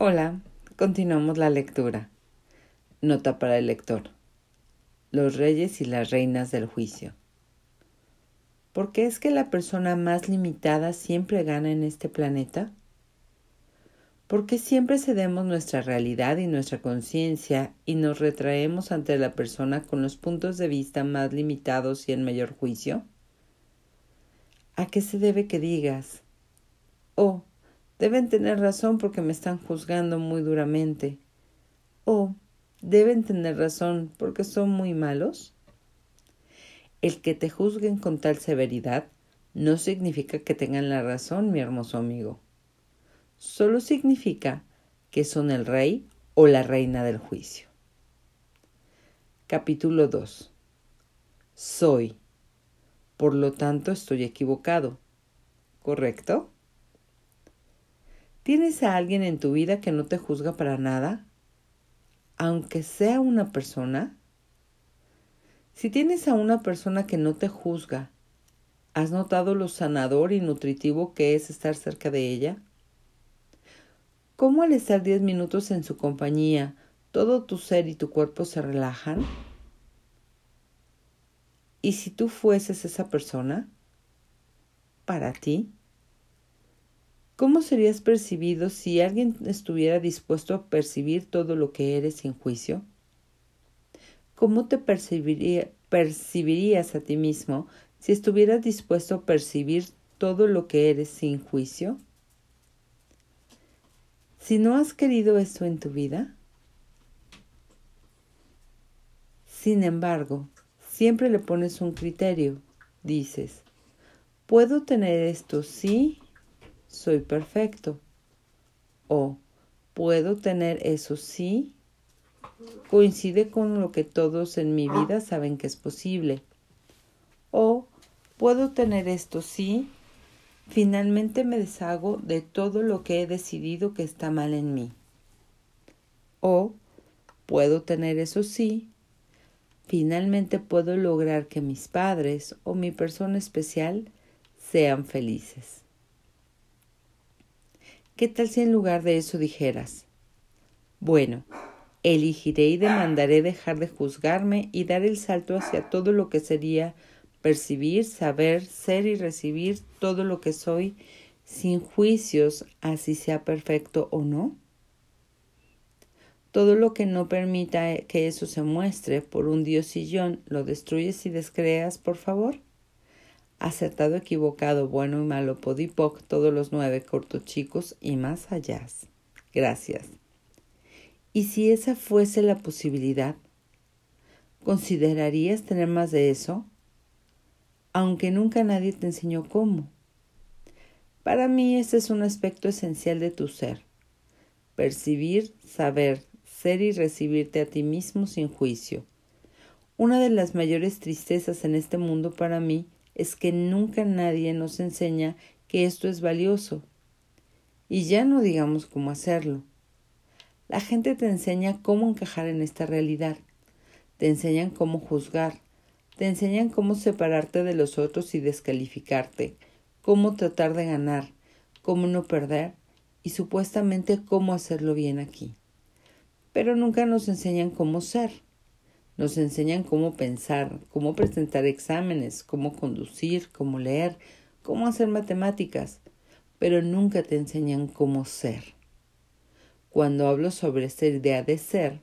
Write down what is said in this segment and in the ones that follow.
Hola, continuamos la lectura. Nota para el lector. Los reyes y las reinas del juicio. ¿Por qué es que la persona más limitada siempre gana en este planeta? ¿Por qué siempre cedemos nuestra realidad y nuestra conciencia y nos retraemos ante la persona con los puntos de vista más limitados y en mayor juicio? ¿A qué se debe que digas? Oh, Deben tener razón porque me están juzgando muy duramente. O deben tener razón porque son muy malos. El que te juzguen con tal severidad no significa que tengan la razón, mi hermoso amigo. Solo significa que son el rey o la reina del juicio. Capítulo 2. Soy. Por lo tanto, estoy equivocado. ¿Correcto? ¿Tienes a alguien en tu vida que no te juzga para nada? Aunque sea una persona. Si tienes a una persona que no te juzga, ¿has notado lo sanador y nutritivo que es estar cerca de ella? ¿Cómo al estar diez minutos en su compañía, todo tu ser y tu cuerpo se relajan? ¿Y si tú fueses esa persona? ¿Para ti? ¿Cómo serías percibido si alguien estuviera dispuesto a percibir todo lo que eres sin juicio? ¿Cómo te percibirías a ti mismo si estuvieras dispuesto a percibir todo lo que eres sin juicio? Si no has querido esto en tu vida, sin embargo, siempre le pones un criterio. Dices, puedo tener esto sí soy perfecto. O puedo tener eso sí. Coincide con lo que todos en mi vida saben que es posible. O puedo tener esto sí. Finalmente me deshago de todo lo que he decidido que está mal en mí. O puedo tener eso sí. Finalmente puedo lograr que mis padres o mi persona especial sean felices. ¿Qué tal si en lugar de eso dijeras, bueno, elegiré y demandaré dejar de juzgarme y dar el salto hacia todo lo que sería percibir, saber, ser y recibir todo lo que soy sin juicios, así sea perfecto o no? Todo lo que no permita que eso se muestre por un diosillón, ¿lo destruyes y descreas, por favor? Acertado, equivocado, bueno y malo, podipoc, todos los nueve cortos chicos y más allá. Gracias. ¿Y si esa fuese la posibilidad? ¿Considerarías tener más de eso? Aunque nunca nadie te enseñó cómo. Para mí ese es un aspecto esencial de tu ser. Percibir, saber, ser y recibirte a ti mismo sin juicio. Una de las mayores tristezas en este mundo para mí es que nunca nadie nos enseña que esto es valioso. Y ya no digamos cómo hacerlo. La gente te enseña cómo encajar en esta realidad, te enseñan cómo juzgar, te enseñan cómo separarte de los otros y descalificarte, cómo tratar de ganar, cómo no perder y supuestamente cómo hacerlo bien aquí. Pero nunca nos enseñan cómo ser. Nos enseñan cómo pensar, cómo presentar exámenes, cómo conducir, cómo leer, cómo hacer matemáticas, pero nunca te enseñan cómo ser. Cuando hablo sobre esta idea de ser,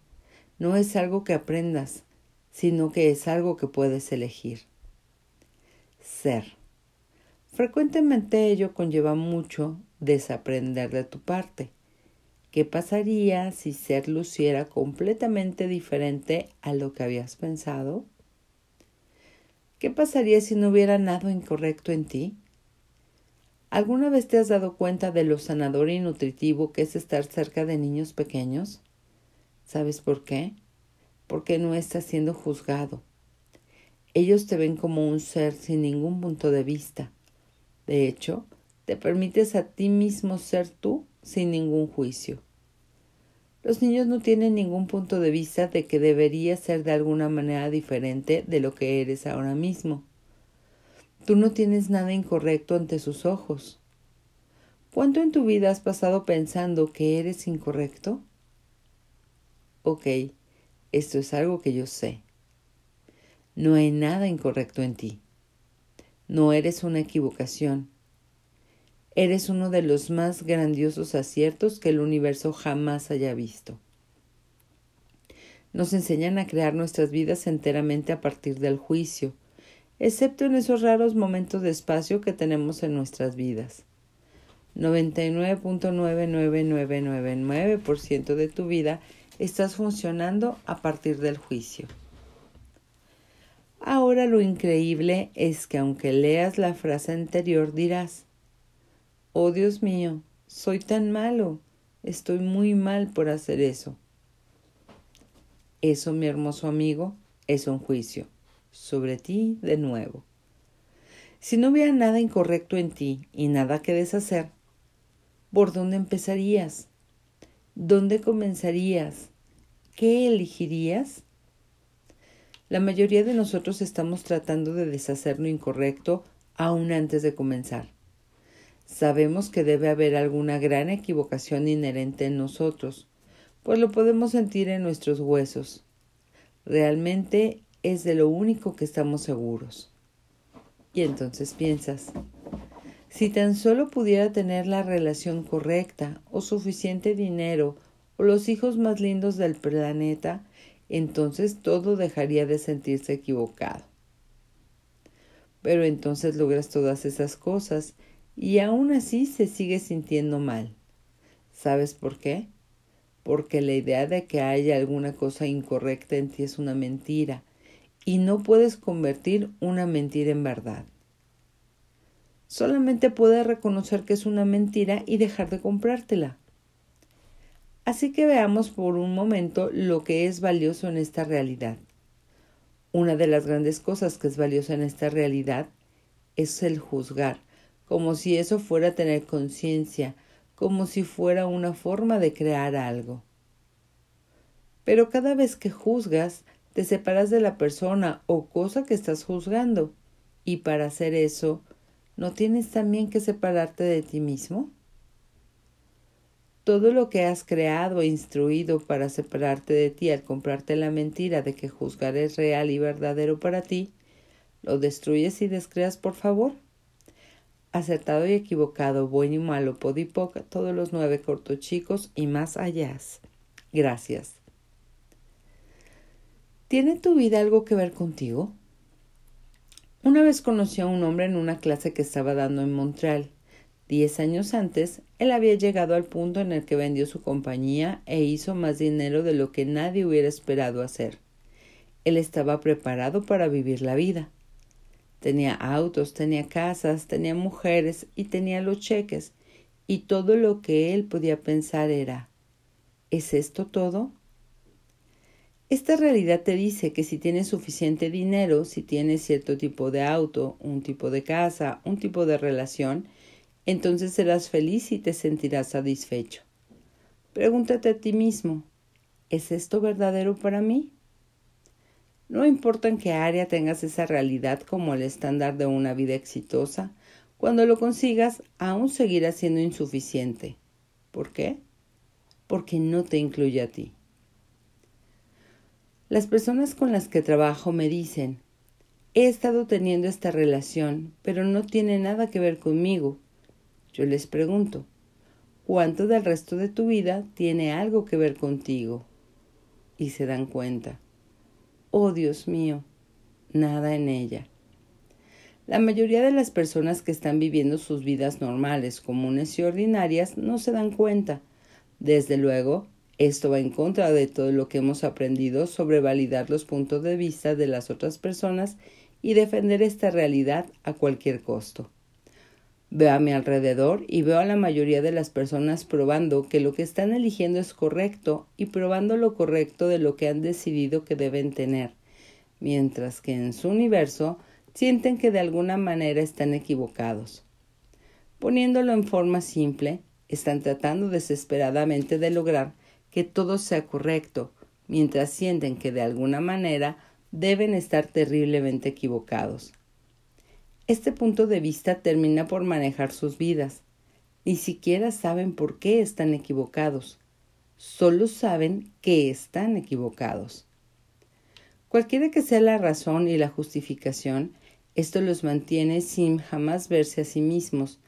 no es algo que aprendas, sino que es algo que puedes elegir. Ser. Frecuentemente ello conlleva mucho desaprender de tu parte. ¿Qué pasaría si ser luciera completamente diferente a lo que habías pensado? ¿Qué pasaría si no hubiera nada incorrecto en ti? ¿Alguna vez te has dado cuenta de lo sanador y nutritivo que es estar cerca de niños pequeños? ¿Sabes por qué? Porque no estás siendo juzgado. Ellos te ven como un ser sin ningún punto de vista. De hecho, te permites a ti mismo ser tú sin ningún juicio. Los niños no tienen ningún punto de vista de que deberías ser de alguna manera diferente de lo que eres ahora mismo. Tú no tienes nada incorrecto ante sus ojos. ¿Cuánto en tu vida has pasado pensando que eres incorrecto? Ok, esto es algo que yo sé. No hay nada incorrecto en ti. No eres una equivocación. Eres uno de los más grandiosos aciertos que el universo jamás haya visto. Nos enseñan a crear nuestras vidas enteramente a partir del juicio, excepto en esos raros momentos de espacio que tenemos en nuestras vidas. 99.99999% de tu vida estás funcionando a partir del juicio. Ahora lo increíble es que aunque leas la frase anterior dirás, Oh Dios mío, soy tan malo, estoy muy mal por hacer eso. Eso, mi hermoso amigo, es un juicio sobre ti de nuevo. Si no hubiera nada incorrecto en ti y nada que deshacer, ¿por dónde empezarías? ¿Dónde comenzarías? ¿Qué elegirías? La mayoría de nosotros estamos tratando de deshacer lo incorrecto aún antes de comenzar. Sabemos que debe haber alguna gran equivocación inherente en nosotros, pues lo podemos sentir en nuestros huesos. Realmente es de lo único que estamos seguros. Y entonces piensas, si tan solo pudiera tener la relación correcta o suficiente dinero o los hijos más lindos del planeta, entonces todo dejaría de sentirse equivocado. Pero entonces logras todas esas cosas y aún así se sigue sintiendo mal. ¿Sabes por qué? Porque la idea de que haya alguna cosa incorrecta en ti es una mentira y no puedes convertir una mentira en verdad. Solamente puedes reconocer que es una mentira y dejar de comprártela. Así que veamos por un momento lo que es valioso en esta realidad. Una de las grandes cosas que es valiosa en esta realidad es el juzgar, como si eso fuera tener conciencia, como si fuera una forma de crear algo. Pero cada vez que juzgas, te separas de la persona o cosa que estás juzgando, y para hacer eso, ¿no tienes también que separarte de ti mismo? Todo lo que has creado e instruido para separarte de ti al comprarte la mentira de que juzgar es real y verdadero para ti, lo destruyes y descreas por favor. Acertado y equivocado, bueno y malo, podipoca, todos los nueve cortos chicos y más allá. Gracias. ¿Tiene tu vida algo que ver contigo? Una vez conocí a un hombre en una clase que estaba dando en Montreal. Diez años antes, él había llegado al punto en el que vendió su compañía e hizo más dinero de lo que nadie hubiera esperado hacer. Él estaba preparado para vivir la vida. Tenía autos, tenía casas, tenía mujeres y tenía los cheques, y todo lo que él podía pensar era ¿Es esto todo? Esta realidad te dice que si tienes suficiente dinero, si tienes cierto tipo de auto, un tipo de casa, un tipo de relación, entonces serás feliz y te sentirás satisfecho. Pregúntate a ti mismo, ¿es esto verdadero para mí? No importa en qué área tengas esa realidad como el estándar de una vida exitosa, cuando lo consigas aún seguirá siendo insuficiente. ¿Por qué? Porque no te incluye a ti. Las personas con las que trabajo me dicen, he estado teniendo esta relación, pero no tiene nada que ver conmigo. Yo les pregunto, ¿cuánto del resto de tu vida tiene algo que ver contigo? Y se dan cuenta. Oh Dios mío, nada en ella. La mayoría de las personas que están viviendo sus vidas normales, comunes y ordinarias no se dan cuenta. Desde luego, esto va en contra de todo lo que hemos aprendido sobre validar los puntos de vista de las otras personas y defender esta realidad a cualquier costo. Veo a mi alrededor y veo a la mayoría de las personas probando que lo que están eligiendo es correcto y probando lo correcto de lo que han decidido que deben tener, mientras que en su universo sienten que de alguna manera están equivocados. Poniéndolo en forma simple, están tratando desesperadamente de lograr que todo sea correcto, mientras sienten que de alguna manera deben estar terriblemente equivocados. Este punto de vista termina por manejar sus vidas. Ni siquiera saben por qué están equivocados. Solo saben que están equivocados. Cualquiera que sea la razón y la justificación, esto los mantiene sin jamás verse a sí mismos,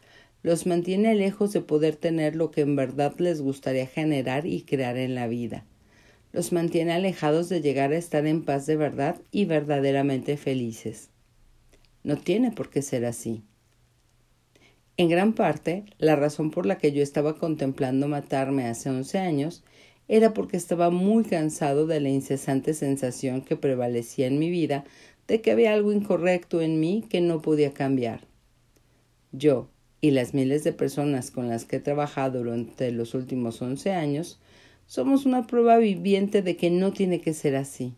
los mantiene lejos de poder tener lo que en verdad les gustaría generar y crear en la vida. Los mantiene alejados de llegar a estar en paz de verdad y verdaderamente felices. No tiene por qué ser así. En gran parte, la razón por la que yo estaba contemplando matarme hace once años era porque estaba muy cansado de la incesante sensación que prevalecía en mi vida de que había algo incorrecto en mí que no podía cambiar. Yo, y las miles de personas con las que he trabajado durante los últimos once años, somos una prueba viviente de que no tiene que ser así.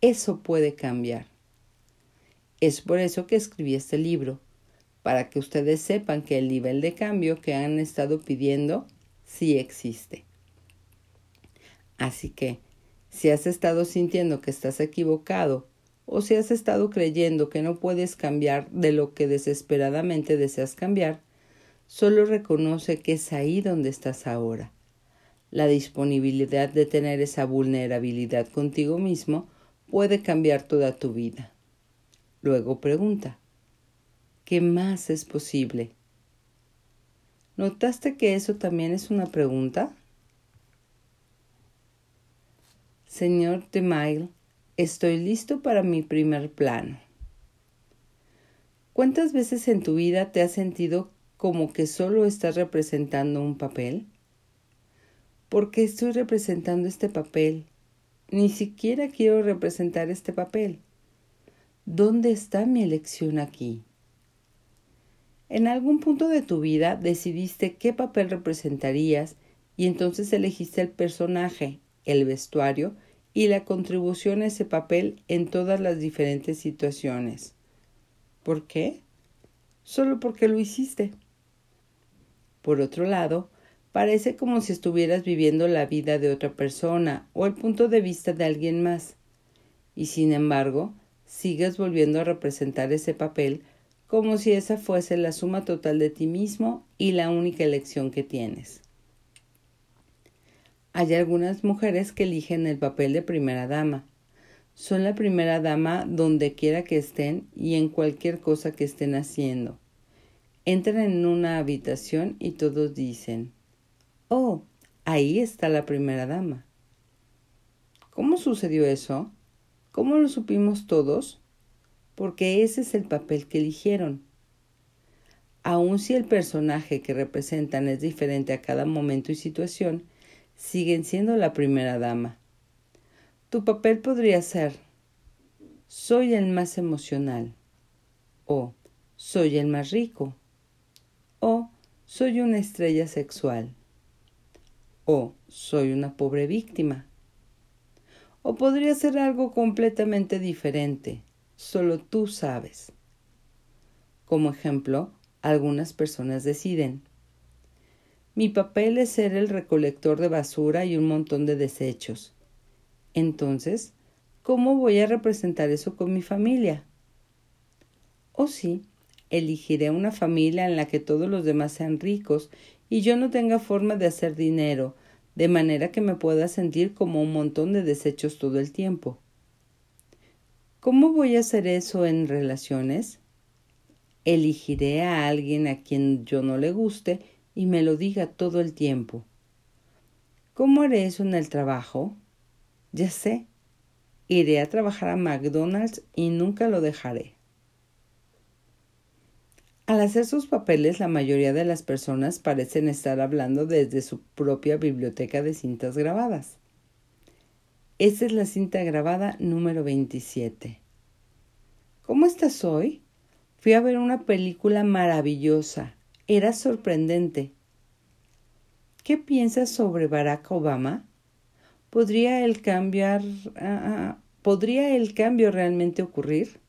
Eso puede cambiar. Es por eso que escribí este libro, para que ustedes sepan que el nivel de cambio que han estado pidiendo sí existe. Así que, si has estado sintiendo que estás equivocado o si has estado creyendo que no puedes cambiar de lo que desesperadamente deseas cambiar, solo reconoce que es ahí donde estás ahora. La disponibilidad de tener esa vulnerabilidad contigo mismo puede cambiar toda tu vida. Luego pregunta, ¿qué más es posible? ¿Notaste que eso también es una pregunta? Señor Temail, Estoy listo para mi primer plano. ¿Cuántas veces en tu vida te has sentido como que solo estás representando un papel? ¿Por qué estoy representando este papel? Ni siquiera quiero representar este papel. ¿Dónde está mi elección aquí? En algún punto de tu vida decidiste qué papel representarías y entonces elegiste el personaje, el vestuario y la contribución a ese papel en todas las diferentes situaciones. ¿Por qué? Solo porque lo hiciste. Por otro lado, parece como si estuvieras viviendo la vida de otra persona o el punto de vista de alguien más, y sin embargo, sigues volviendo a representar ese papel como si esa fuese la suma total de ti mismo y la única elección que tienes. Hay algunas mujeres que eligen el papel de primera dama. Son la primera dama donde quiera que estén y en cualquier cosa que estén haciendo. Entran en una habitación y todos dicen, Oh, ahí está la primera dama. ¿Cómo sucedió eso? ¿Cómo lo supimos todos? Porque ese es el papel que eligieron. Aun si el personaje que representan es diferente a cada momento y situación, siguen siendo la primera dama. Tu papel podría ser soy el más emocional o soy el más rico o soy una estrella sexual o soy una pobre víctima. O podría ser algo completamente diferente, solo tú sabes. Como ejemplo, algunas personas deciden, mi papel es ser el recolector de basura y un montón de desechos. Entonces, ¿cómo voy a representar eso con mi familia? O sí, elegiré una familia en la que todos los demás sean ricos y yo no tenga forma de hacer dinero, de manera que me pueda sentir como un montón de desechos todo el tiempo. ¿Cómo voy a hacer eso en relaciones? Elegiré a alguien a quien yo no le guste y me lo diga todo el tiempo. ¿Cómo haré eso en el trabajo? Ya sé. Iré a trabajar a McDonald's y nunca lo dejaré. Al hacer sus papeles, la mayoría de las personas parecen estar hablando desde su propia biblioteca de cintas grabadas. Esta es la cinta grabada número 27. ¿Cómo estás hoy? Fui a ver una película maravillosa era sorprendente. ¿Qué piensas sobre Barack Obama? ¿Podría el cambiar ah, ¿Podría el cambio realmente ocurrir?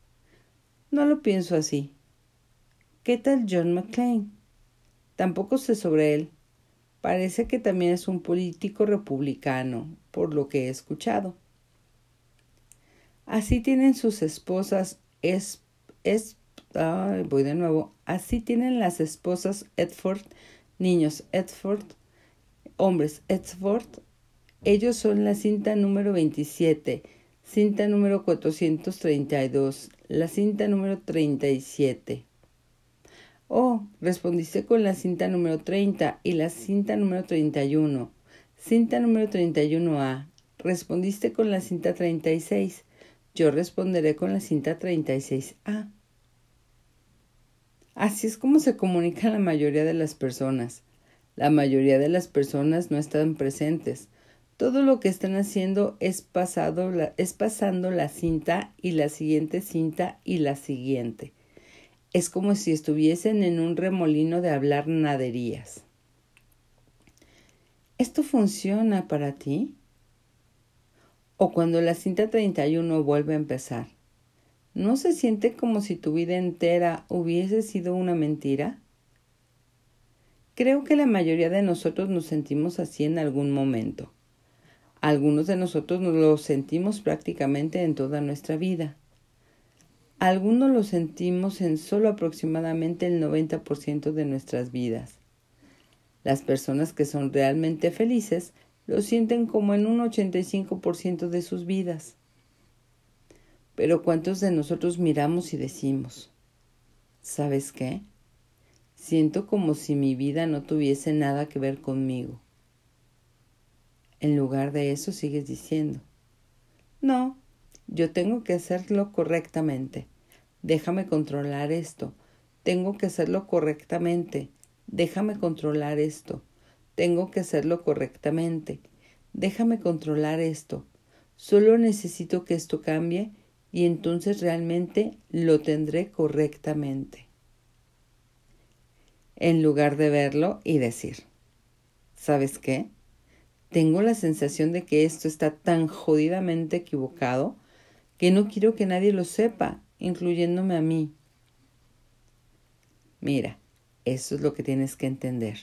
No lo pienso así. ¿Qué tal John McClane? Tampoco sé sobre él. Parece que también es un político republicano, por lo que he escuchado. Así tienen sus esposas es, es voy de nuevo. Así tienen las esposas Edford, Niños Edford, hombres Edford, ellos son la cinta número 27, cinta número 432, la cinta número 37. Oh, respondiste con la cinta número 30 y la cinta número 31. Cinta número 31A. Respondiste con la cinta 36. Yo responderé con la cinta 36A. Así es como se comunica la mayoría de las personas. La mayoría de las personas no están presentes. Todo lo que están haciendo es, es pasando la cinta y la siguiente cinta y la siguiente. Es como si estuviesen en un remolino de hablar naderías. ¿Esto funciona para ti? O cuando la cinta 31 vuelve a empezar. ¿No se siente como si tu vida entera hubiese sido una mentira? Creo que la mayoría de nosotros nos sentimos así en algún momento. Algunos de nosotros nos lo sentimos prácticamente en toda nuestra vida. Algunos lo sentimos en solo aproximadamente el 90% de nuestras vidas. Las personas que son realmente felices lo sienten como en un 85% de sus vidas. Pero ¿cuántos de nosotros miramos y decimos, ¿sabes qué? Siento como si mi vida no tuviese nada que ver conmigo. En lugar de eso sigues diciendo, no, yo tengo que hacerlo correctamente. Déjame controlar esto. Tengo que hacerlo correctamente. Déjame controlar esto. Tengo que hacerlo correctamente. Déjame controlar esto. Solo necesito que esto cambie y entonces realmente lo tendré correctamente. En lugar de verlo y decir, ¿sabes qué? Tengo la sensación de que esto está tan jodidamente equivocado que no quiero que nadie lo sepa, incluyéndome a mí. Mira, eso es lo que tienes que entender.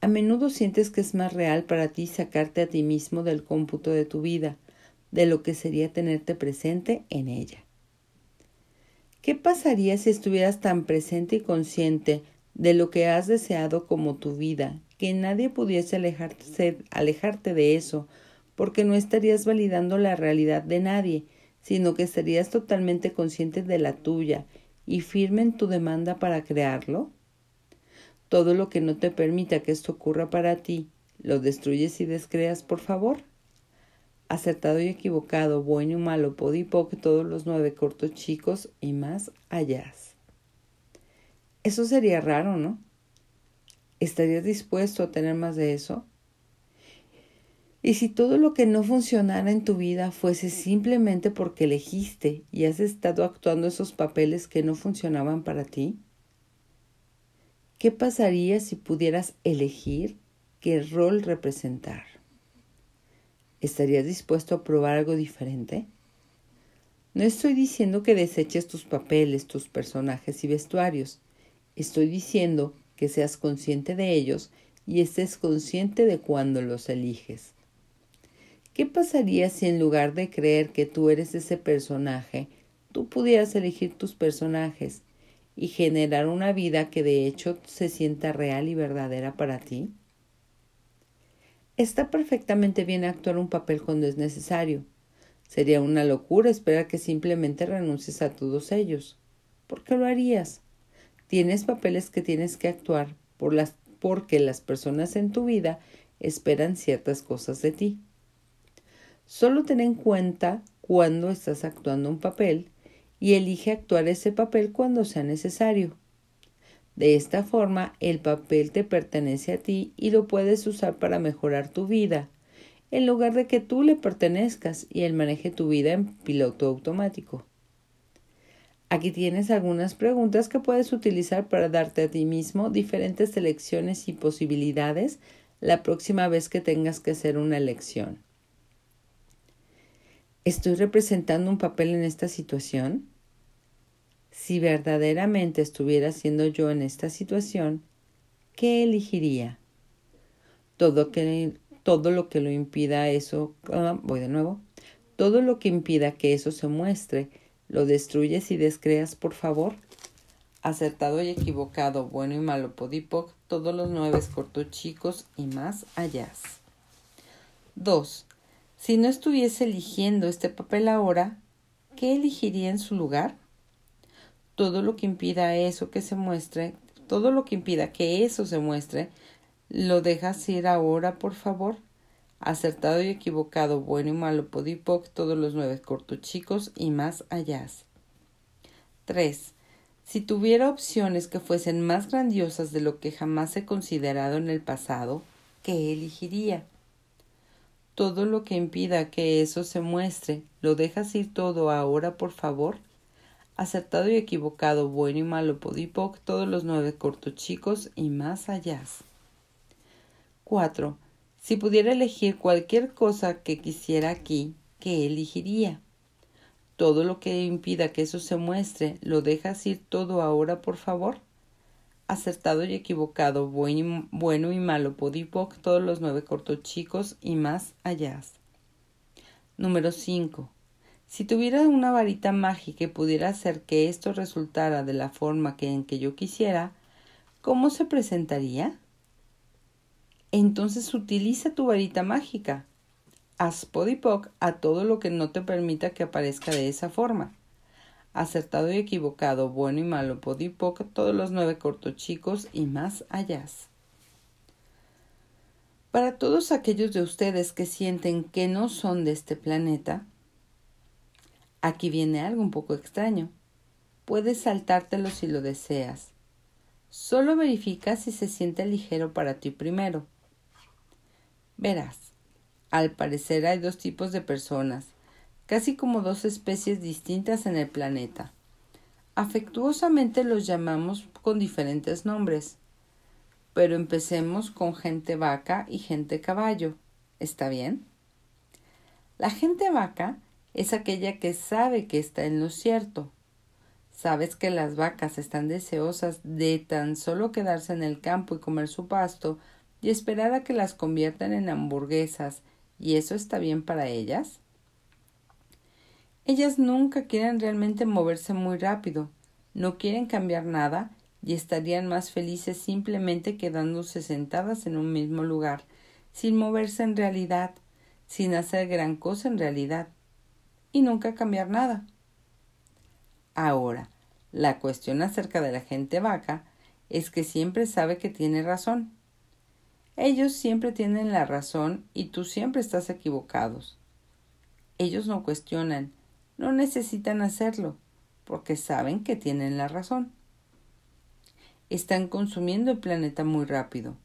A menudo sientes que es más real para ti sacarte a ti mismo del cómputo de tu vida, de lo que sería tenerte presente en ella. ¿Qué pasaría si estuvieras tan presente y consciente de lo que has deseado como tu vida, que nadie pudiese alejarte de eso, porque no estarías validando la realidad de nadie, sino que estarías totalmente consciente de la tuya y firme en tu demanda para crearlo? Todo lo que no te permita que esto ocurra para ti, ¿lo destruyes y descreas, por favor? acertado y equivocado, bueno y malo, podipoc, todos los nueve cortos chicos y más allá. Eso sería raro, ¿no? ¿Estarías dispuesto a tener más de eso? Y si todo lo que no funcionara en tu vida fuese simplemente porque elegiste y has estado actuando esos papeles que no funcionaban para ti, ¿qué pasaría si pudieras elegir qué rol representar? ¿Estarías dispuesto a probar algo diferente? No estoy diciendo que deseches tus papeles, tus personajes y vestuarios. Estoy diciendo que seas consciente de ellos y estés consciente de cuándo los eliges. ¿Qué pasaría si en lugar de creer que tú eres ese personaje, tú pudieras elegir tus personajes y generar una vida que de hecho se sienta real y verdadera para ti? Está perfectamente bien actuar un papel cuando es necesario. Sería una locura esperar que simplemente renuncies a todos ellos. ¿Por qué lo harías? Tienes papeles que tienes que actuar por las, porque las personas en tu vida esperan ciertas cosas de ti. Solo ten en cuenta cuando estás actuando un papel y elige actuar ese papel cuando sea necesario. De esta forma, el papel te pertenece a ti y lo puedes usar para mejorar tu vida, en lugar de que tú le pertenezcas y él maneje tu vida en piloto automático. Aquí tienes algunas preguntas que puedes utilizar para darte a ti mismo diferentes elecciones y posibilidades la próxima vez que tengas que hacer una elección. ¿Estoy representando un papel en esta situación? Si verdaderamente estuviera siendo yo en esta situación, ¿qué elegiría? Todo, que, todo lo que lo impida eso, ah, voy de nuevo, todo lo que impida que eso se muestre, lo destruyes y descreas, por favor. Acertado y equivocado, bueno y malo, podipoc, todos los nueve cortochicos y más allá. 2. Si no estuviese eligiendo este papel ahora, ¿qué elegiría en su lugar? Todo lo que impida eso que se muestre, todo lo que impida que eso se muestre, lo dejas ir ahora, por favor. Acertado y equivocado, bueno y malo, podipoc, todos los nueve cortochicos y más allá. 3. Si tuviera opciones que fuesen más grandiosas de lo que jamás he considerado en el pasado, ¿qué elegiría? Todo lo que impida que eso se muestre, lo dejas ir todo ahora, por favor. Acertado y equivocado, bueno y malo, podipoc, todos los nueve cortochicos y más allá. 4. Si pudiera elegir cualquier cosa que quisiera aquí, ¿qué elegiría? Todo lo que impida que eso se muestre, lo dejas ir todo ahora, por favor acertado y equivocado, bueno y, malo, podipoc, todos los nueve cortochicos y más allá. Número 5. Si tuviera una varita mágica y pudiera hacer que esto resultara de la forma que en que yo quisiera, ¿cómo se presentaría? Entonces utiliza tu varita mágica. Haz podipoc a todo lo que no te permita que aparezca de esa forma acertado y equivocado, bueno y malo, podipoc, todos los nueve cortochicos y más allá. Para todos aquellos de ustedes que sienten que no son de este planeta, aquí viene algo un poco extraño. Puedes saltártelo si lo deseas. Solo verifica si se siente ligero para ti primero. Verás, al parecer hay dos tipos de personas casi como dos especies distintas en el planeta. Afectuosamente los llamamos con diferentes nombres. Pero empecemos con gente vaca y gente caballo. ¿Está bien? La gente vaca es aquella que sabe que está en lo cierto. Sabes que las vacas están deseosas de tan solo quedarse en el campo y comer su pasto y esperar a que las conviertan en hamburguesas, y eso está bien para ellas. Ellas nunca quieren realmente moverse muy rápido, no quieren cambiar nada y estarían más felices simplemente quedándose sentadas en un mismo lugar, sin moverse en realidad, sin hacer gran cosa en realidad, y nunca cambiar nada. Ahora, la cuestión acerca de la gente vaca es que siempre sabe que tiene razón. Ellos siempre tienen la razón y tú siempre estás equivocados. Ellos no cuestionan, no necesitan hacerlo, porque saben que tienen la razón. Están consumiendo el planeta muy rápido,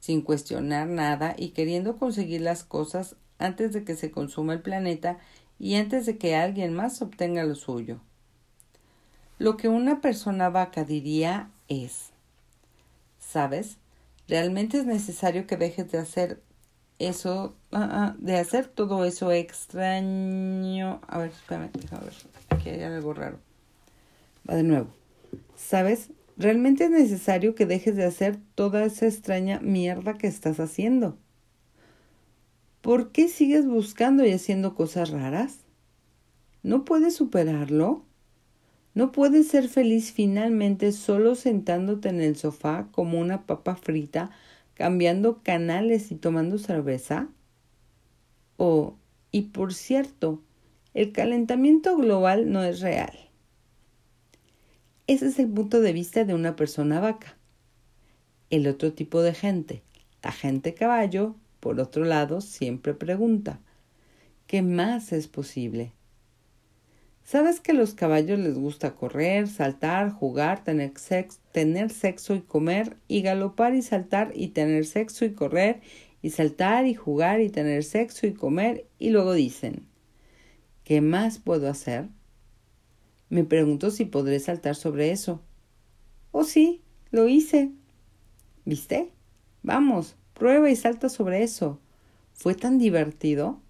sin cuestionar nada y queriendo conseguir las cosas antes de que se consuma el planeta y antes de que alguien más obtenga lo suyo. Lo que una persona vaca diría es ¿Sabes? Realmente es necesario que dejes de hacer eso, ah, ah, de hacer todo eso extraño. A ver, espérame, déjame ver. Aquí hay algo raro. Va de nuevo. ¿Sabes? Realmente es necesario que dejes de hacer toda esa extraña mierda que estás haciendo. ¿Por qué sigues buscando y haciendo cosas raras? ¿No puedes superarlo? ¿No puedes ser feliz finalmente solo sentándote en el sofá como una papa frita cambiando canales y tomando cerveza? Oh, y por cierto, el calentamiento global no es real. Ese es el punto de vista de una persona vaca. El otro tipo de gente, la gente caballo, por otro lado, siempre pregunta, ¿qué más es posible? ¿Sabes que a los caballos les gusta correr, saltar, jugar, tener sexo, tener sexo y comer, y galopar y saltar y tener sexo y correr, y saltar y jugar y tener sexo y comer, y luego dicen, ¿qué más puedo hacer? Me pregunto si podré saltar sobre eso. Oh sí, lo hice. ¿Viste? Vamos, prueba y salta sobre eso. ¿Fue tan divertido?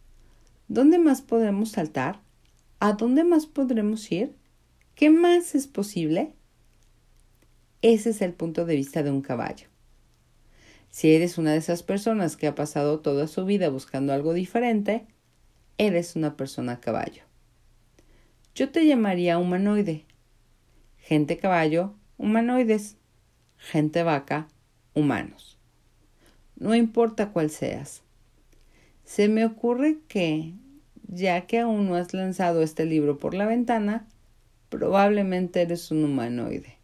¿Dónde más podemos saltar? ¿A dónde más podremos ir? ¿Qué más es posible? Ese es el punto de vista de un caballo. Si eres una de esas personas que ha pasado toda su vida buscando algo diferente, eres una persona caballo. Yo te llamaría humanoide. Gente caballo, humanoides. Gente vaca, humanos. No importa cuál seas. Se me ocurre que, ya que aún no has lanzado este libro por la ventana, probablemente eres un humanoide.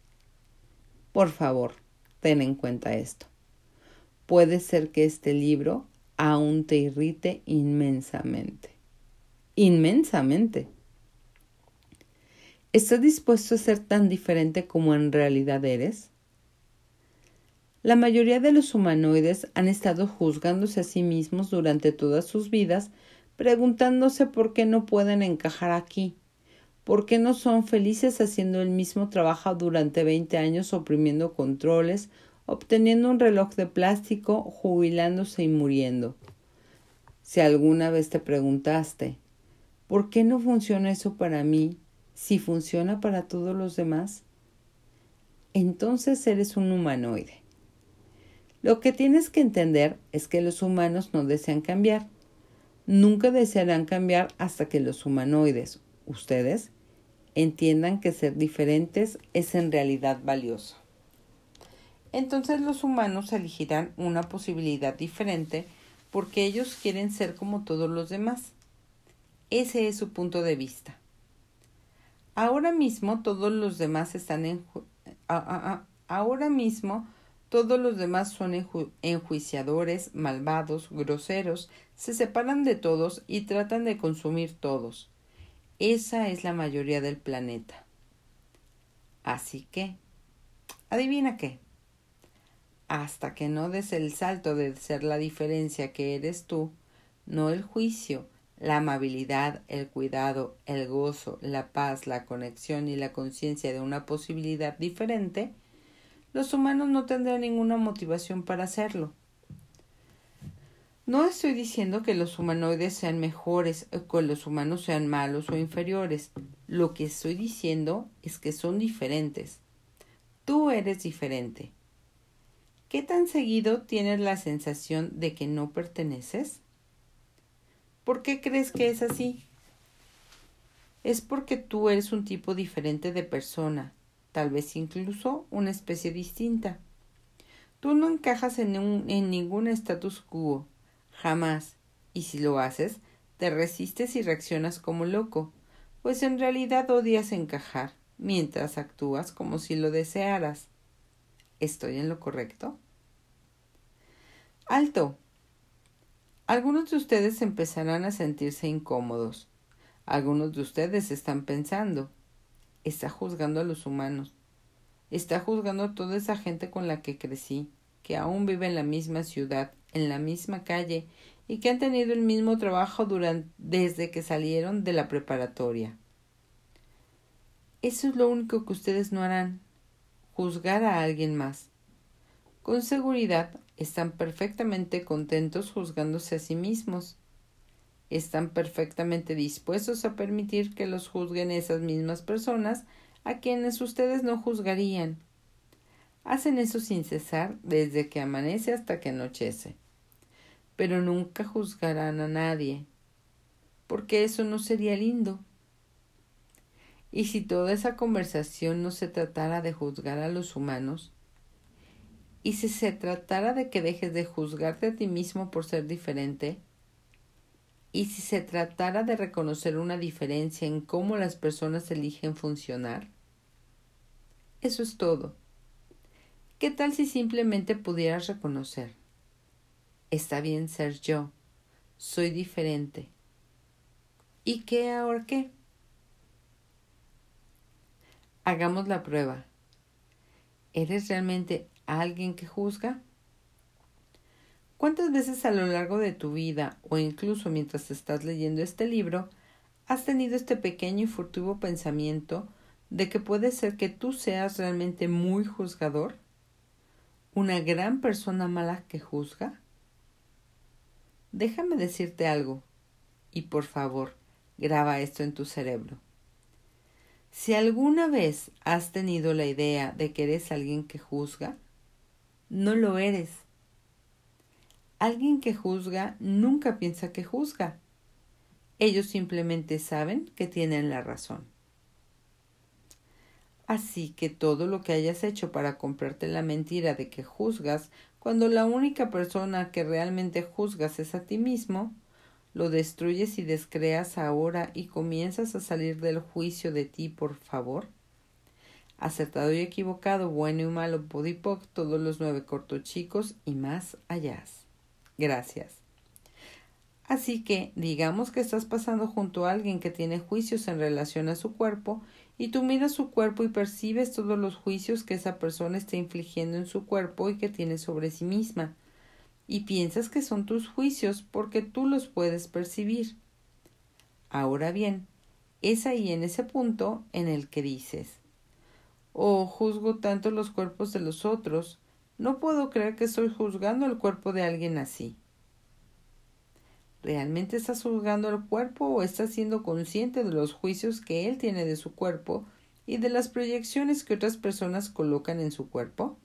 Por favor, ten en cuenta esto. Puede ser que este libro aún te irrite inmensamente. Inmensamente. ¿Estás dispuesto a ser tan diferente como en realidad eres? La mayoría de los humanoides han estado juzgándose a sí mismos durante todas sus vidas, preguntándose por qué no pueden encajar aquí, por qué no son felices haciendo el mismo trabajo durante 20 años oprimiendo controles, obteniendo un reloj de plástico, jubilándose y muriendo. Si alguna vez te preguntaste, ¿por qué no funciona eso para mí si funciona para todos los demás, entonces eres un humanoide. Lo que tienes que entender es que los humanos no desean cambiar. Nunca desearán cambiar hasta que los humanoides, ustedes, entiendan que ser diferentes es en realidad valioso. Entonces los humanos elegirán una posibilidad diferente porque ellos quieren ser como todos los demás. Ese es su punto de vista. Ahora mismo todos los demás están en ahora mismo todos los demás son enjuiciadores, malvados, groseros, se separan de todos y tratan de consumir todos. Esa es la mayoría del planeta. Así que, adivina qué. Hasta que no des el salto de ser la diferencia que eres tú, no el juicio, la amabilidad, el cuidado, el gozo, la paz, la conexión y la conciencia de una posibilidad diferente, los humanos no tendrán ninguna motivación para hacerlo. No estoy diciendo que los humanoides sean mejores o que los humanos sean malos o inferiores. Lo que estoy diciendo es que son diferentes. Tú eres diferente. ¿Qué tan seguido tienes la sensación de que no perteneces? ¿Por qué crees que es así? Es porque tú eres un tipo diferente de persona, tal vez incluso una especie distinta. Tú no encajas en, en ningún status quo, jamás, y si lo haces, te resistes y reaccionas como loco, pues en realidad odias encajar, mientras actúas como si lo desearas. ¿Estoy en lo correcto? Alto. Algunos de ustedes empezarán a sentirse incómodos. Algunos de ustedes están pensando, está juzgando a los humanos, está juzgando a toda esa gente con la que crecí, que aún vive en la misma ciudad, en la misma calle y que han tenido el mismo trabajo desde que salieron de la preparatoria. Eso es lo único que ustedes no harán, juzgar a alguien más. Con seguridad están perfectamente contentos juzgándose a sí mismos. Están perfectamente dispuestos a permitir que los juzguen esas mismas personas a quienes ustedes no juzgarían. Hacen eso sin cesar desde que amanece hasta que anochece. Pero nunca juzgarán a nadie, porque eso no sería lindo. Y si toda esa conversación no se tratara de juzgar a los humanos, y si se tratara de que dejes de juzgarte a ti mismo por ser diferente, y si se tratara de reconocer una diferencia en cómo las personas eligen funcionar, eso es todo. ¿Qué tal si simplemente pudieras reconocer? Está bien ser yo, soy diferente. ¿Y qué ahora qué? Hagamos la prueba. ¿Eres realmente alguien que juzga? ¿Cuántas veces a lo largo de tu vida o incluso mientras estás leyendo este libro has tenido este pequeño y furtivo pensamiento de que puede ser que tú seas realmente muy juzgador? ¿Una gran persona mala que juzga? Déjame decirte algo y por favor graba esto en tu cerebro. Si alguna vez has tenido la idea de que eres alguien que juzga, no lo eres. Alguien que juzga nunca piensa que juzga. Ellos simplemente saben que tienen la razón. Así que todo lo que hayas hecho para comprarte la mentira de que juzgas, cuando la única persona que realmente juzgas es a ti mismo, lo destruyes y descreas ahora y comienzas a salir del juicio de ti, por favor. Acertado y equivocado, bueno y malo, podipoc, todos los nueve cortos chicos y más allá. Gracias. Así que, digamos que estás pasando junto a alguien que tiene juicios en relación a su cuerpo y tú miras su cuerpo y percibes todos los juicios que esa persona está infligiendo en su cuerpo y que tiene sobre sí misma, y piensas que son tus juicios porque tú los puedes percibir. Ahora bien, es ahí en ese punto en el que dices, oh, juzgo tanto los cuerpos de los otros, no puedo creer que estoy juzgando el cuerpo de alguien así. ¿Realmente estás juzgando al cuerpo o estás siendo consciente de los juicios que él tiene de su cuerpo y de las proyecciones que otras personas colocan en su cuerpo?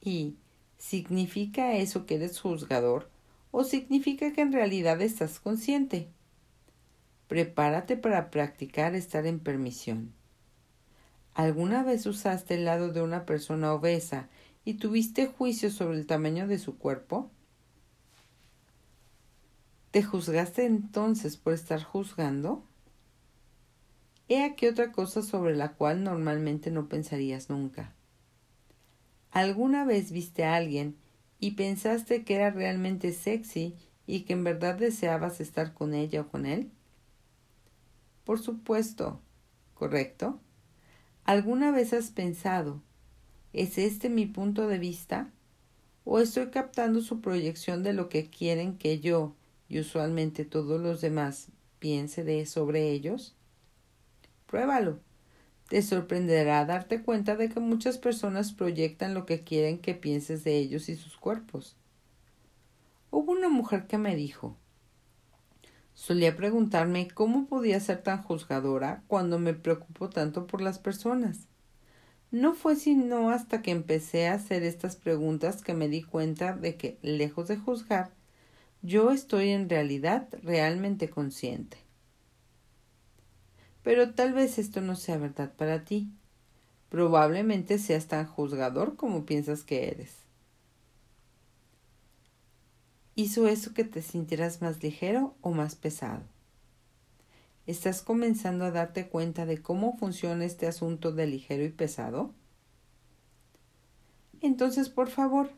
¿Y significa eso que eres juzgador o significa que en realidad estás consciente? Prepárate para practicar estar en permisión. ¿Alguna vez usaste el lado de una persona obesa y tuviste juicio sobre el tamaño de su cuerpo? ¿Te juzgaste entonces por estar juzgando? He aquí otra cosa sobre la cual normalmente no pensarías nunca. ¿Alguna vez viste a alguien y pensaste que era realmente sexy y que en verdad deseabas estar con ella o con él? Por supuesto, ¿correcto? ¿Alguna vez has pensado, ¿es este mi punto de vista? ¿O estoy captando su proyección de lo que quieren que yo, y usualmente todos los demás piense de sobre ellos? Pruébalo. Te sorprenderá darte cuenta de que muchas personas proyectan lo que quieren que pienses de ellos y sus cuerpos. Hubo una mujer que me dijo Solía preguntarme cómo podía ser tan juzgadora cuando me preocupo tanto por las personas. No fue sino hasta que empecé a hacer estas preguntas que me di cuenta de que, lejos de juzgar, yo estoy en realidad realmente consciente. Pero tal vez esto no sea verdad para ti. Probablemente seas tan juzgador como piensas que eres. ¿Hizo eso que te sintieras más ligero o más pesado? ¿Estás comenzando a darte cuenta de cómo funciona este asunto de ligero y pesado? Entonces, por favor,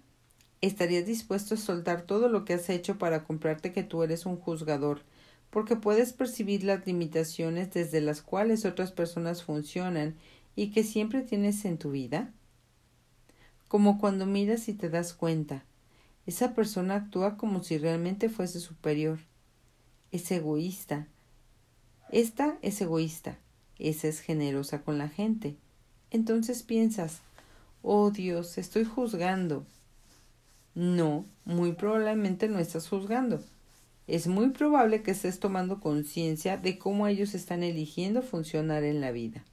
¿Estarías dispuesto a soltar todo lo que has hecho para comprarte que tú eres un juzgador, porque puedes percibir las limitaciones desde las cuales otras personas funcionan y que siempre tienes en tu vida? Como cuando miras y te das cuenta, esa persona actúa como si realmente fuese superior. Es egoísta. Esta es egoísta. Esa es generosa con la gente. Entonces piensas, oh Dios, estoy juzgando. No, muy probablemente no estás juzgando. Es muy probable que estés tomando conciencia de cómo ellos están eligiendo funcionar en la vida.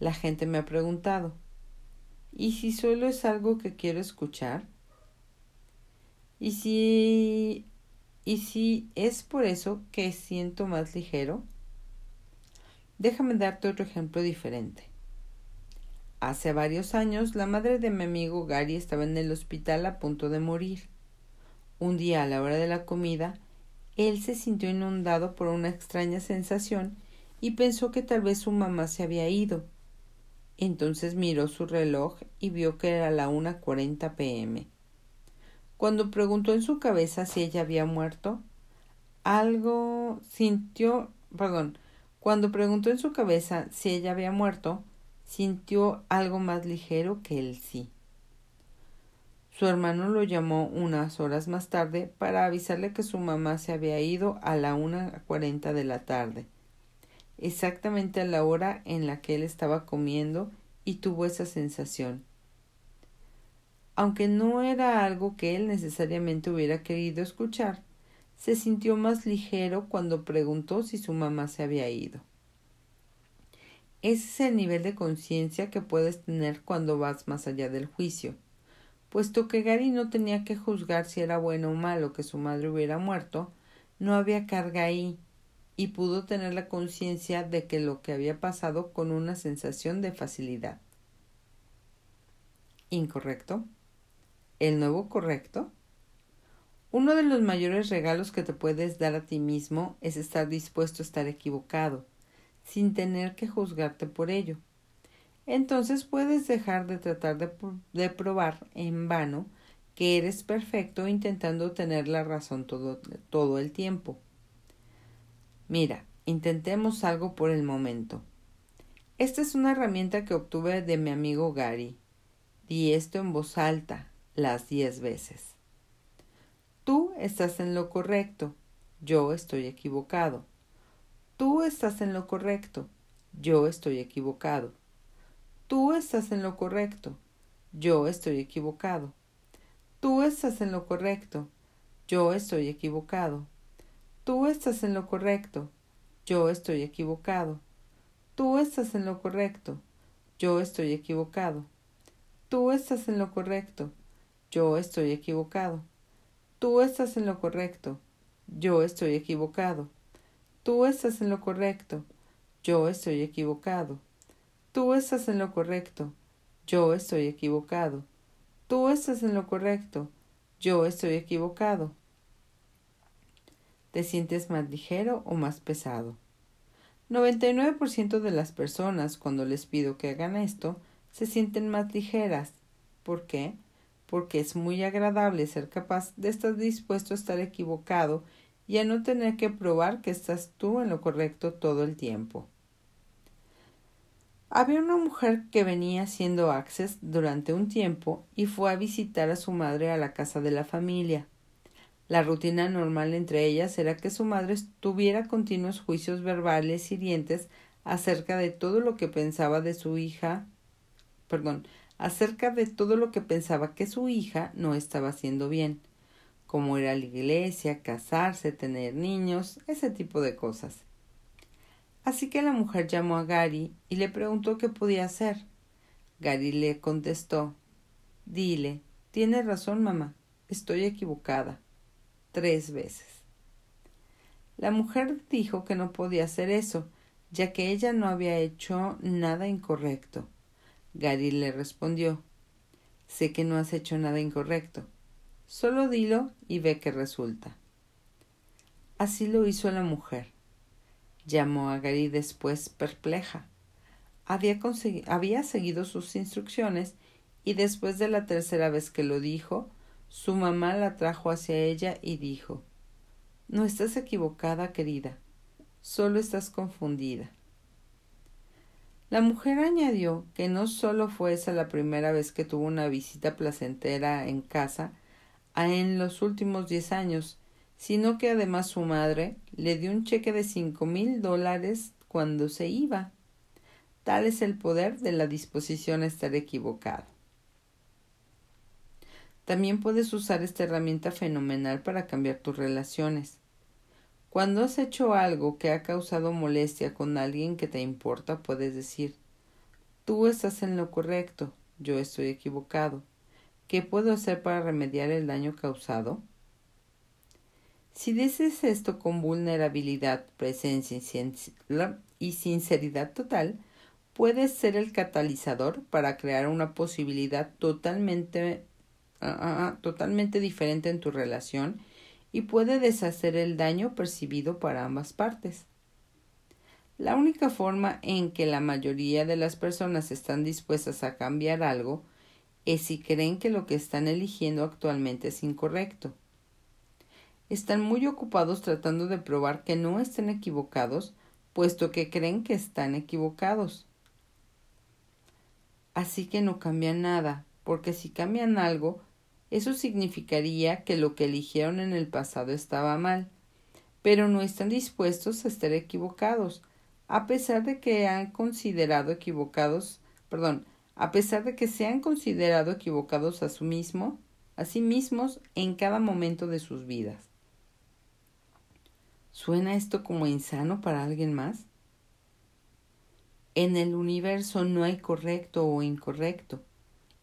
La gente me ha preguntado, ¿y si solo es algo que quiero escuchar? ¿Y si ¿Y si es por eso que siento más ligero? Déjame darte otro ejemplo diferente. Hace varios años, la madre de mi amigo Gary estaba en el hospital a punto de morir. Un día, a la hora de la comida, él se sintió inundado por una extraña sensación y pensó que tal vez su mamá se había ido. Entonces miró su reloj y vio que era la una cuarenta pm. Cuando preguntó en su cabeza si ella había muerto, algo sintió, perdón, cuando preguntó en su cabeza si ella había muerto, sintió algo más ligero que el sí. Su hermano lo llamó unas horas más tarde para avisarle que su mamá se había ido a la una cuarenta de la tarde, exactamente a la hora en la que él estaba comiendo y tuvo esa sensación. Aunque no era algo que él necesariamente hubiera querido escuchar, se sintió más ligero cuando preguntó si su mamá se había ido. Ese es el nivel de conciencia que puedes tener cuando vas más allá del juicio. Puesto que Gary no tenía que juzgar si era bueno o malo que su madre hubiera muerto, no había carga ahí, y pudo tener la conciencia de que lo que había pasado con una sensación de facilidad. Incorrecto. ¿El nuevo correcto? Uno de los mayores regalos que te puedes dar a ti mismo es estar dispuesto a estar equivocado, sin tener que juzgarte por ello. Entonces puedes dejar de tratar de, probar en vano que eres perfecto intentando tener la razón todo, todo el tiempo. Mira, intentemos algo por el momento. Esta es una herramienta que obtuve de mi amigo Gary. Di esto en voz alta las diez veces. Tú estás en lo correcto, yo estoy equivocado. Tú estás en lo correcto, yo estoy equivocado. Tú estás en lo correcto, yo estoy equivocado. Tú estás en lo correcto, yo estoy equivocado. Tú estás en lo correcto, yo estoy equivocado. Tú estás en lo correcto, yo estoy equivocado. Tú estás en lo correcto, yo estoy equivocado. Tú estás en lo correcto. Yo estoy equivocado. Tú estás en lo correcto. Yo estoy equivocado. Tú estás en lo correcto. Yo estoy equivocado. Tú estás en lo correcto. Yo estoy equivocado. ¿Te sientes más ligero o más pesado? 99% de las personas, cuando les pido que hagan esto, se sienten más ligeras. ¿Por qué? Porque es muy agradable ser capaz de estar dispuesto a estar equivocado y a no tener que probar que estás tú en lo correcto todo el tiempo. Había una mujer que venía haciendo Access durante un tiempo y fue a visitar a su madre a la casa de la familia. La rutina normal entre ellas era que su madre tuviera continuos juicios verbales hirientes acerca de todo lo que pensaba de su hija, perdón, acerca de todo lo que pensaba que su hija no estaba haciendo bien, como ir a la iglesia, casarse, tener niños, ese tipo de cosas. Así que la mujer llamó a Gary y le preguntó qué podía hacer. Gary le contestó Dile, tiene razón, mamá, estoy equivocada. tres veces. La mujer dijo que no podía hacer eso, ya que ella no había hecho nada incorrecto. Gary le respondió Sé que no has hecho nada incorrecto. Solo dilo y ve qué resulta. Así lo hizo la mujer. Llamó a Gary después perpleja. Había, había seguido sus instrucciones y después de la tercera vez que lo dijo, su mamá la trajo hacia ella y dijo No estás equivocada, querida, solo estás confundida. La mujer añadió que no solo fue esa la primera vez que tuvo una visita placentera en casa en los últimos diez años, sino que además su madre le dio un cheque de cinco mil dólares cuando se iba. Tal es el poder de la disposición a estar equivocado. También puedes usar esta herramienta fenomenal para cambiar tus relaciones. Cuando has hecho algo que ha causado molestia con alguien que te importa, puedes decir Tú estás en lo correcto, yo estoy equivocado. ¿Qué puedo hacer para remediar el daño causado? Si dices esto con vulnerabilidad, presencia y sinceridad total, puedes ser el catalizador para crear una posibilidad totalmente, ah, ah, ah, totalmente diferente en tu relación y puede deshacer el daño percibido para ambas partes. La única forma en que la mayoría de las personas están dispuestas a cambiar algo es si creen que lo que están eligiendo actualmente es incorrecto. Están muy ocupados tratando de probar que no estén equivocados, puesto que creen que están equivocados. Así que no cambian nada, porque si cambian algo, eso significaría que lo que eligieron en el pasado estaba mal, pero no están dispuestos a estar equivocados, a pesar de que han considerado equivocados, perdón, a pesar de que se han considerado equivocados a su mismo, a sí mismos en cada momento de sus vidas. ¿Suena esto como insano para alguien más? En el universo no hay correcto o incorrecto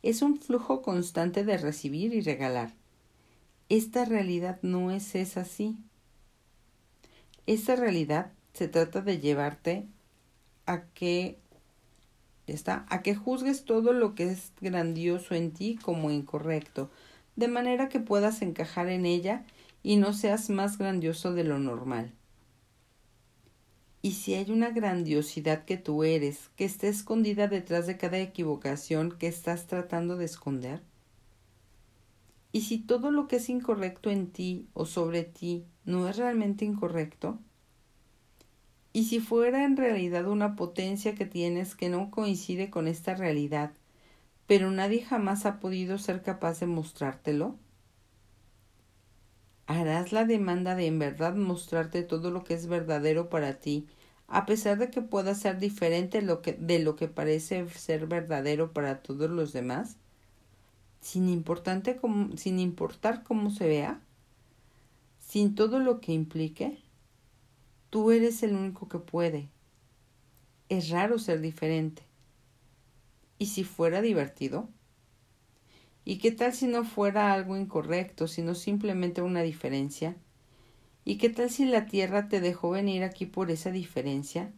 es un flujo constante de recibir y regalar. Esta realidad no es, es así. Esta realidad se trata de llevarte a que está, a que juzgues todo lo que es grandioso en ti como incorrecto, de manera que puedas encajar en ella y no seas más grandioso de lo normal. Y si hay una grandiosidad que tú eres, que está escondida detrás de cada equivocación que estás tratando de esconder, y si todo lo que es incorrecto en ti o sobre ti no es realmente incorrecto, y si fuera en realidad una potencia que tienes que no coincide con esta realidad, pero nadie jamás ha podido ser capaz de mostrártelo, harás la demanda de en verdad mostrarte todo lo que es verdadero para ti, a pesar de que pueda ser diferente de lo que parece ser verdadero para todos los demás, sin, importante sin importar cómo se vea, sin todo lo que implique, Tú eres el único que puede. Es raro ser diferente. ¿Y si fuera divertido? ¿Y qué tal si no fuera algo incorrecto, sino simplemente una diferencia? ¿Y qué tal si la Tierra te dejó venir aquí por esa diferencia?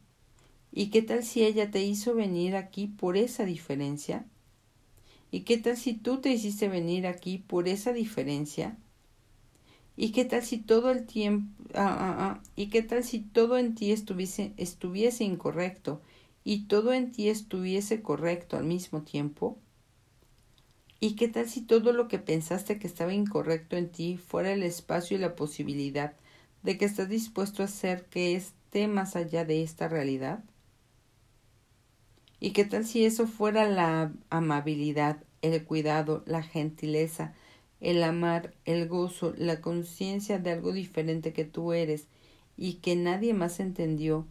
¿Y qué tal si ella te hizo venir aquí por esa diferencia? ¿Y qué tal si tú te hiciste venir aquí por esa diferencia? ¿Y qué tal si todo el tiempo, ah, ah, ah, y qué tal si todo en ti estuviese, estuviese incorrecto y todo en ti estuviese correcto al mismo tiempo? ¿Y qué tal si todo lo que pensaste que estaba incorrecto en ti fuera el espacio y la posibilidad de que estás dispuesto a hacer que esté más allá de esta realidad? ¿Y qué tal si eso fuera la amabilidad, el cuidado, la gentileza, el amar, el gozo, la conciencia de algo diferente que tú eres y que nadie más entendió,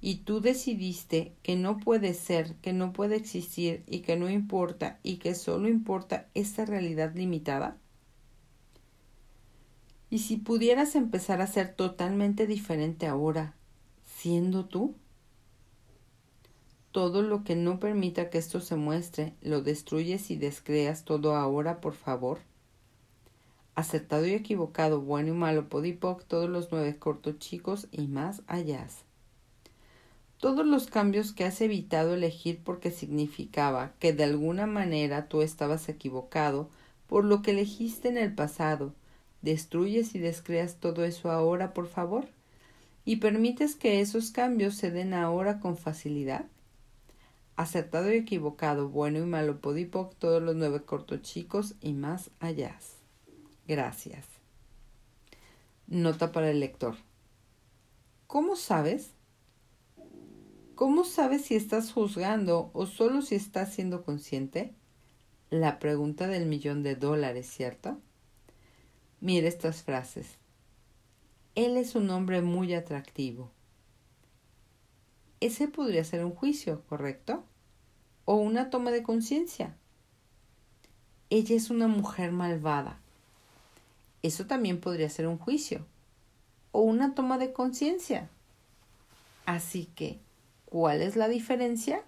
y tú decidiste que no puede ser, que no puede existir y que no importa y que solo importa esta realidad limitada? ¿Y si pudieras empezar a ser totalmente diferente ahora, siendo tú? Todo lo que no permita que esto se muestre, lo destruyes y descreas todo ahora, por favor acertado y equivocado, bueno y malo, podipoc, todos los nueve cortos chicos y más allá. Todos los cambios que has evitado elegir porque significaba que de alguna manera tú estabas equivocado por lo que elegiste en el pasado, destruyes y descreas todo eso ahora, por favor, y permites que esos cambios se den ahora con facilidad. Acertado y equivocado, bueno y malo, podipoc, todos los nueve cortos chicos y más allá. Gracias. Nota para el lector. ¿Cómo sabes? ¿Cómo sabes si estás juzgando o solo si estás siendo consciente? La pregunta del millón de dólares, ¿cierto? Mire estas frases. Él es un hombre muy atractivo. Ese podría ser un juicio, ¿correcto? O una toma de conciencia. Ella es una mujer malvada. Eso también podría ser un juicio o una toma de conciencia. Así que, ¿cuál es la diferencia?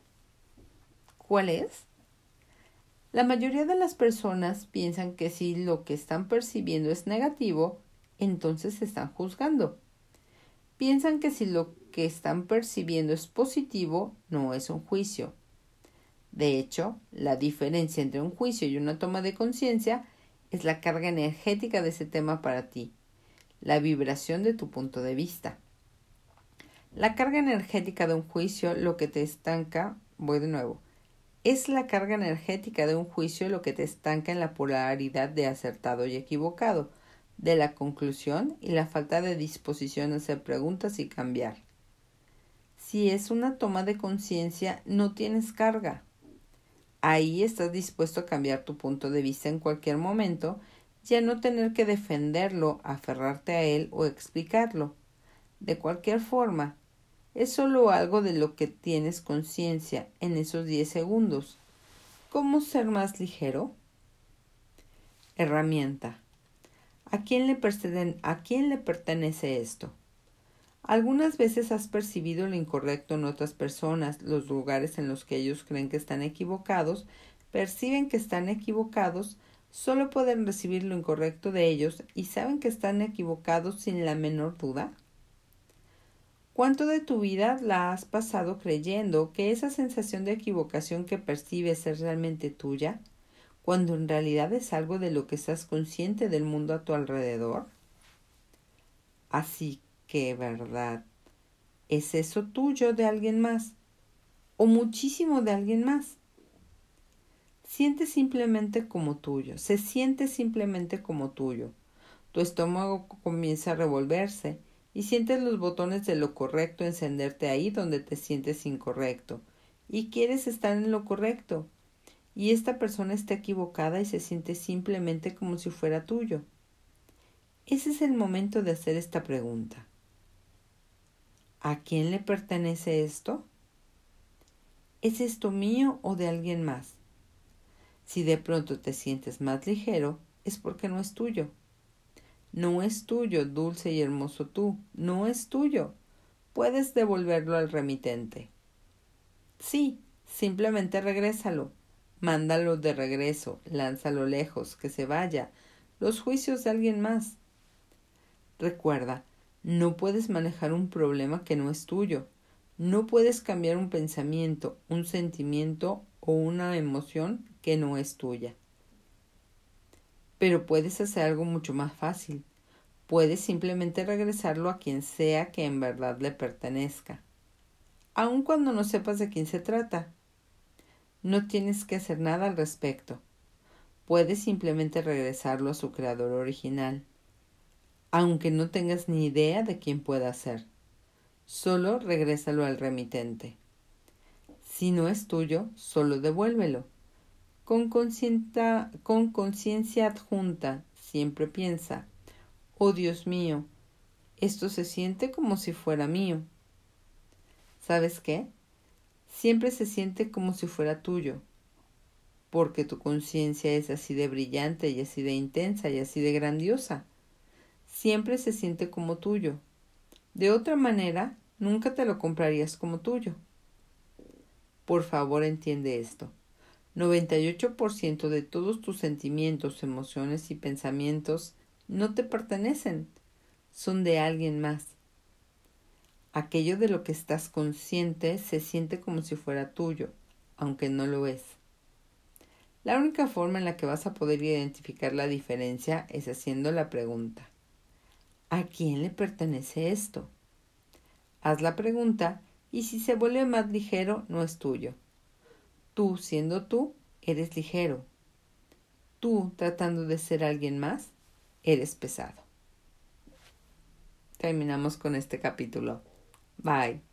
¿Cuál es? La mayoría de las personas piensan que si lo que están percibiendo es negativo, entonces se están juzgando. Piensan que si lo que están percibiendo es positivo, no es un juicio. De hecho, la diferencia entre un juicio y una toma de conciencia es la carga energética de ese tema para ti, la vibración de tu punto de vista. La carga energética de un juicio lo que te estanca, voy de nuevo, es la carga energética de un juicio lo que te estanca en la polaridad de acertado y equivocado, de la conclusión y la falta de disposición a hacer preguntas y cambiar. Si es una toma de conciencia, no tienes carga. Ahí estás dispuesto a cambiar tu punto de vista en cualquier momento y a no tener que defenderlo, aferrarte a él o explicarlo. De cualquier forma, es solo algo de lo que tienes conciencia en esos diez segundos. ¿Cómo ser más ligero? Herramienta. ¿A quién le, ¿A quién le pertenece esto? Algunas veces has percibido lo incorrecto en otras personas, los lugares en los que ellos creen que están equivocados, perciben que están equivocados, solo pueden recibir lo incorrecto de ellos y saben que están equivocados sin la menor duda. ¿Cuánto de tu vida la has pasado creyendo que esa sensación de equivocación que percibes es realmente tuya, cuando en realidad es algo de lo que estás consciente del mundo a tu alrededor? Así que, ¿verdad? ¿Es eso tuyo de alguien más? ¿O muchísimo de alguien más? Siente simplemente como tuyo, se siente simplemente como tuyo. Tu estómago comienza a revolverse y sientes los botones de lo correcto encenderte ahí donde te sientes incorrecto y quieres estar en lo correcto. Y esta persona está equivocada y se siente simplemente como si fuera tuyo. Ese es el momento de hacer esta pregunta. ¿A quién le pertenece esto? ¿Es esto mío o de alguien más? Si de pronto te sientes más ligero, es porque no es tuyo. No es tuyo, dulce y hermoso tú, no es tuyo. Puedes devolverlo al remitente. Sí, simplemente regrésalo. Mándalo de regreso, lánzalo lejos, que se vaya. Los juicios de alguien más. Recuerda, no puedes manejar un problema que no es tuyo. No puedes cambiar un pensamiento, un sentimiento o una emoción que no es tuya. Pero puedes hacer algo mucho más fácil. Puedes simplemente regresarlo a quien sea que en verdad le pertenezca, aun cuando no sepas de quién se trata. No tienes que hacer nada al respecto. Puedes simplemente regresarlo a su creador original, aunque no tengas ni idea de quién pueda ser. Solo regrésalo al remitente. Si no es tuyo, solo devuélvelo. Con conciencia adjunta, siempre piensa, oh Dios mío, esto se siente como si fuera mío. ¿Sabes qué? Siempre se siente como si fuera tuyo, porque tu conciencia es así de brillante y así de intensa y así de grandiosa. Siempre se siente como tuyo. De otra manera, nunca te lo comprarías como tuyo. Por favor, entiende esto. 98% de todos tus sentimientos, emociones y pensamientos no te pertenecen, son de alguien más. Aquello de lo que estás consciente se siente como si fuera tuyo, aunque no lo es. La única forma en la que vas a poder identificar la diferencia es haciendo la pregunta. ¿A quién le pertenece esto? Haz la pregunta y si se vuelve más ligero, no es tuyo. Tú, siendo tú, eres ligero. Tú, tratando de ser alguien más, eres pesado. Terminamos con este capítulo. Bye.